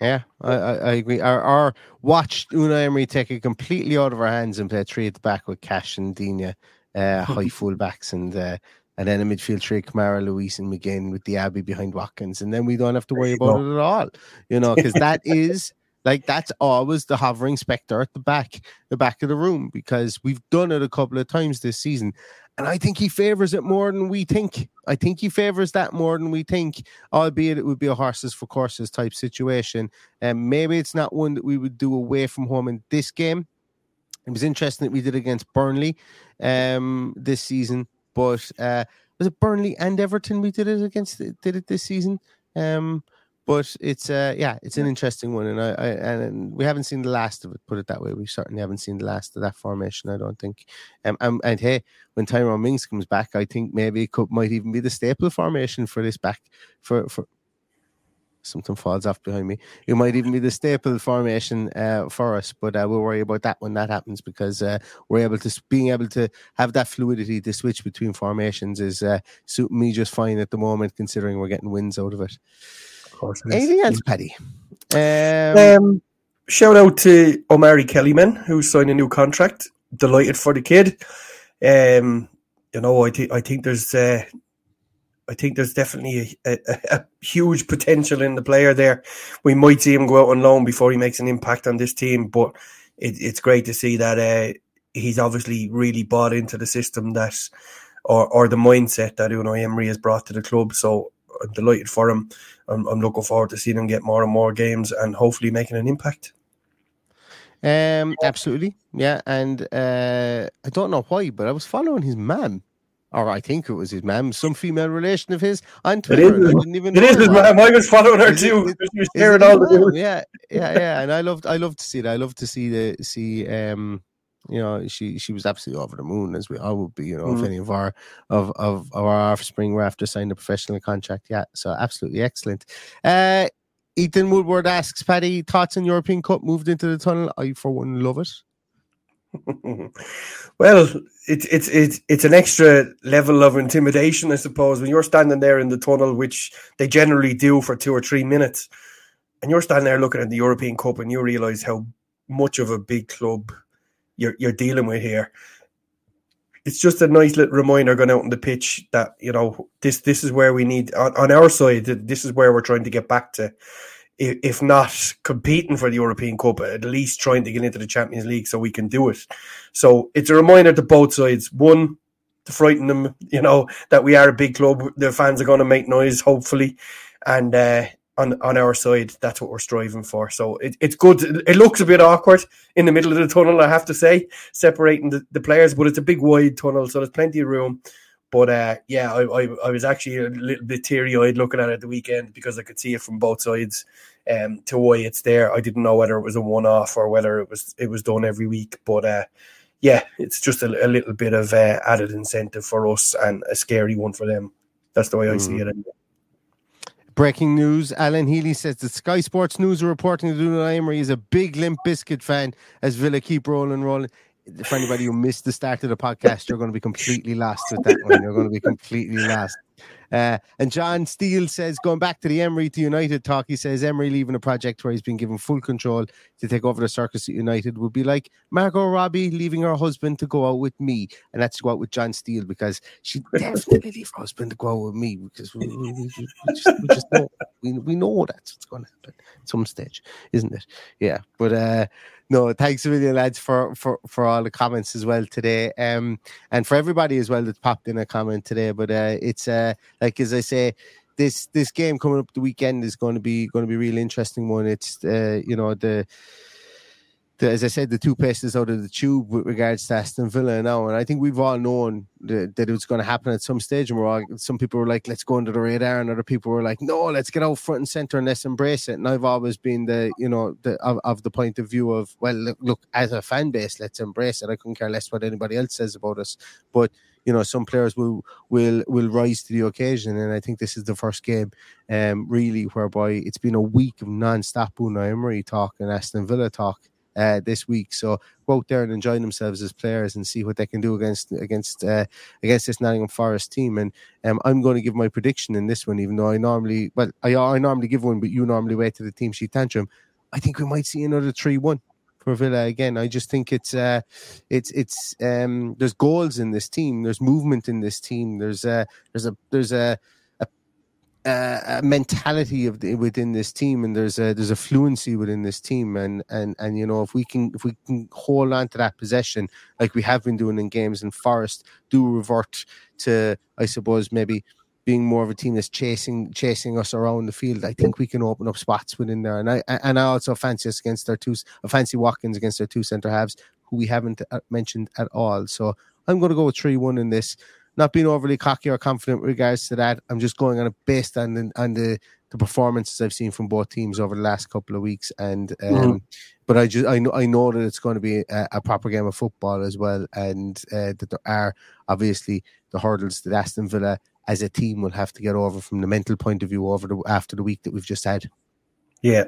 Yeah, I, I, I agree. Our, our watched Unai Emery take it completely out of our hands and play three at the back with Cash and Digne, uh, high fullbacks, and uh, and then a midfield three, Kamara, Luiz, and McGinn with Diaby behind Watkins, and then we don't have to worry about it at all, you know, because that is like that's always the hovering specter at the back, the back of the room, because we've done it a couple of times this season, and I think he favors it more than we think. I think he favors that more than we think, albeit it would be a horses for courses type situation. And um, maybe it's not one that we would do away from home in this game. It was interesting that we did against Burnley um, this season, but uh, was it Burnley and Everton we did it against? Did it this season? Um, but it's uh yeah it's an interesting one and I, I and we haven't seen the last of it put it that way. We certainly haven't seen the last of that formation i don't think. Um, and, and hey when Tyrone Mings comes back i think maybe it could might even be the staple formation for this back for for something falls off behind me. It might even be the staple formation uh, for us, but uh, we'll worry about that when that happens because uh, we're able to being able to have that fluidity to switch between formations is uh, suiting me just fine at the moment, considering we're getting wins out of it course. Anything else, Paddy? Um, um, shout out to Omari Kellyman, who signed a new contract. Delighted for the kid. Um, you know, I think I think there's uh, I think there's definitely a, a, a, huge potential in the player there. We might see him go out on loan before he makes an impact on this team, but it, it's great to see that uh, he's obviously really bought into the system that or or the mindset that Unai Emery has brought to the club. So I'm delighted for him. I'm, I'm looking forward to seeing him get more and more games and hopefully making an impact. Um, absolutely, yeah. And uh, I don't know why, but I was following his mum, or I think it was his mum, some female relation of his on Twitter. It is, didn't even it is his mum. I was following her too. It, she was sharing all the Yeah, yeah, yeah. And I loved, I loved to see it. I love to see the see um you know, she she was absolutely over the moon, as we all would be. You know, mm. if any of our of, of of our offspring were after signing a professional contract, yeah. So absolutely excellent. Uh, Ethan Woodward asks, Paddy, thoughts on European Cup moved into the tunnel? I for one love it. well, it's it's it's it's an extra level of intimidation, I suppose, when you're standing there in the tunnel, which they generally do for two or three minutes, and you're standing there looking at the European Cup, and you realise how much of a big club you're you're dealing with here. It's just a nice little reminder going out on the pitch that you know this this is where we need on, on our side. This is where we're trying to get back to, if not competing for the European Cup, at least trying to get into the Champions League so we can do it. So it's a reminder to both sides. One, to frighten them, you know, that we are a big club. The fans are going to make noise, hopefully, and uh, on on our side, that's what we're striving for. So it, it's good. It looks a bit awkward in the middle of the tunnel, I have to say, separating the, the players, but it's a big wide tunnel, so there's plenty of room. But uh, yeah, I, I, I was actually a little bit teary eyed looking at it the weekend because I could see it from both sides. Um, to why it's there, I didn't know whether it was a one off or whether it was it was done every week. But uh, yeah, it's just a, a little bit of uh, added incentive for us and a scary one for them. That's the way I mm. see it. Anyway. Breaking news: Alan Healy says that Sky Sports News are reporting that Unai Emery is a big Limp Bizkit fan as Villa keep rolling, rolling. For anybody who missed the start of the podcast, you're going to be completely lost with that one. You're going to be completely lost. Uh, and John Steele says, going back to the Emery to United talk, he says Emery leaving a project where he's been given full control to take over the circus at United would be like Margot Robbie leaving her husband to go out with me. And that's to go out with John Steele because she definitely leave her husband to go out with me because we, we, we, just, we just know, we, we know that's what's going to happen at some stage, isn't it? Yeah. But, uh, no, thanks a million, lads, for, for, for all the comments as well today. Um, and for everybody as well that popped in a comment today. But uh, it's uh, like as I say, this this game coming up the weekend is going to be going to be really interesting one. It's uh, you know the the, as I said, the two passes out of the tube with regards to Aston Villa now. And I think we've all known that, that it was going to happen at some stage. And we're all, some people were like, let's go under the radar. And other people were like, no, let's get out front and center and let's embrace it. And I've always been the, you know, the, of, of the point of view of, well, look, look, as a fan base, let's embrace it. I couldn't care less what anybody else says about us. But, you know, some players will will will rise to the occasion, and I think this is the first game, um, really, whereby it's been a week of non-stop Unai Emery talk and Aston Villa talk, uh, this week. So go out there and enjoy themselves as players and see what they can do against against uh, against this Nottingham Forest team. And um, I'm going to give my prediction in this one, even though I normally well I, I normally give one, but you normally wait to the team sheet tantrum. I think we might see another three one for Villa again. I just think it's uh, it's it's um, there's goals in this team. There's movement in this team. There's a there's a there's a mentality of the, within this team, and there's a there's a fluency within this team. And and and you know if we can if we can hold on to that possession like we have been doing in games, and Forest do revert to I suppose maybe being more of a team that's chasing chasing us around the field, I think we can open up spots within there. And I and I also fancy us against our two. I fancy Watkins against our two centre halves, who we haven't uh, mentioned at all. So I'm going to go with three one in this. Not being overly cocky or confident with regards to that. I'm just going on it based on the, on the the performances I've seen from both teams over the last couple of weeks. And um, mm. but I just I know I know that it's going to be a, a proper game of football as well, and uh, that there are obviously the hurdles that Aston Villa as a team will have to get over from the mental point of view over the after the week that we've just had. Yeah,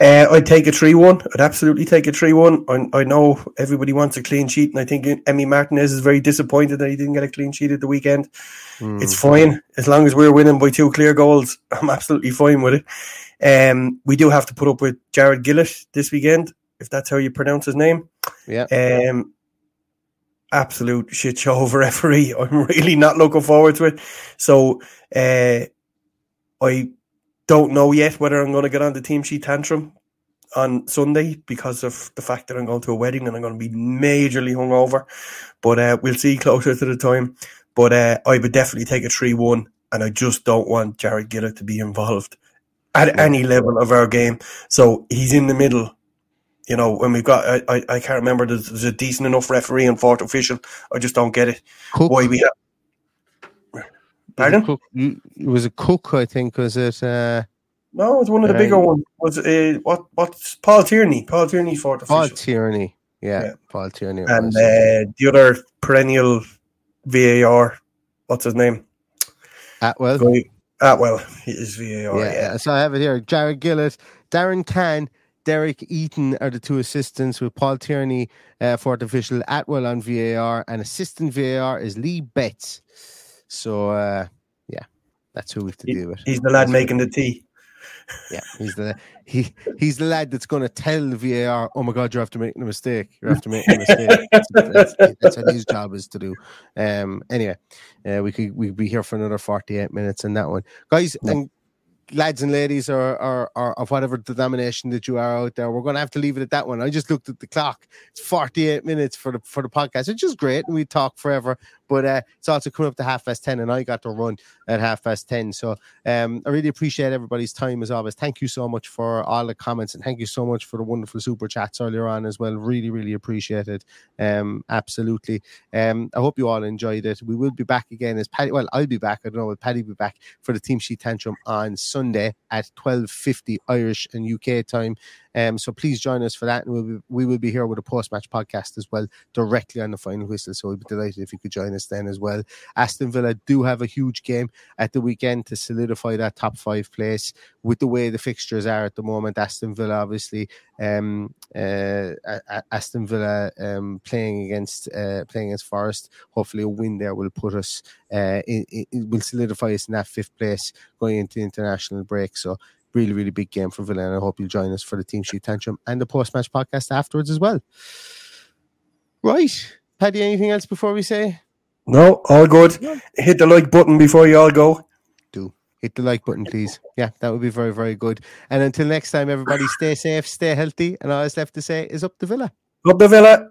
uh, I'd take a three-one. I'd absolutely take a three-one. I, I know everybody wants a clean sheet, and I think Emi Martinez is very disappointed that he didn't get a clean sheet at the weekend. Mm. It's fine as long as we're winning by two clear goals. I'm absolutely fine with it. Um, we do have to put up with Jarred Gillett this weekend, if that's how you pronounce his name. Yeah. Um, absolute shit show of a referee. I'm really not looking forward to it. So uh, I don't know yet whether I'm going to get on the team sheet tantrum on Sunday because of the fact that I'm going to a wedding and I'm going to be majorly hungover. But uh, we'll see closer to the time. But uh, I would definitely take a 3 1, and I just don't want Jarred Gillett to be involved at any level of our game. So he's in the middle you know, when we've got, I, I, I can't remember, there's, there's, a decent enough referee and fourth official. I just don't get it. Cook. Why we have. Pardon? Cook, it was a cook, I think, was it? Uh, no, it was one of the bigger ones. Was uh, what? What's Paul Tierney? Paul Tierney fourth official. Paul Tierney, yeah, yeah. Paul Tierney, and uh, the other perennial VAR. What's his name? Attwell. Attwell is VAR. Yeah, yeah, so I have it here. Jarred Gillett, Darren Cann, Derek Eaton are the two assistants with Paul Tierney, uh, fourth official, Attwell on VAR, and assistant VAR is Lee Betts. So, uh, yeah, that's who we have to deal with. He's the lad that's making the tea. Yeah, he's the he he's the lad that's going to tell the VAR, "Oh my God, you're after making a mistake. You're after making a mistake." that's, that's, that's, what his job is to do. Um. Anyway, uh, we could we'd be here for another forty eight minutes in that one, guys. Yeah. And lads and ladies or, or, or, of whatever denomination that you are out there, we're going to have to leave it at that one. I just looked at the clock; it's forty-eight minutes for the for the podcast, which is great, and we talk forever. But uh, it's also coming up to half past ten, and I got to run at half past ten. So um, I really appreciate everybody's time as always. Thank you so much for all the comments, and thank you so much for the wonderful super chats earlier on as well. Really, really appreciate it. Um, absolutely. Um, I hope you all enjoyed it. We will be back again as Paddy. Well, I'll be back. I don't know. Will Paddy be back for the team sheet tantrum on Sunday at twelve fifty Irish and UK time. Um, so please join us for that, and we'll be, we will be here with a post match podcast as well, directly on the final whistle. So we'd be delighted if you could join us then as well. Aston Villa do have a huge game at the weekend to solidify that top five place. With the way the fixtures are at the moment, Aston Villa obviously, um, uh, Aston Villa um, playing against uh, playing against Forest. Hopefully, a win there will put us uh, in, will solidify us in that fifth place going into international break. So really, really big game for Villa. And I hope you'll join us for the Team Sheet Tantrum and the post match podcast afterwards as well. Right. Paddy, anything else before we say? No, all good. Hit the like button before you all go. Do. Hit the like button, please. Yeah, that would be very, very good. And until next time, everybody stay safe, stay healthy. And all that's left to say is up the Villa. Up the Villa.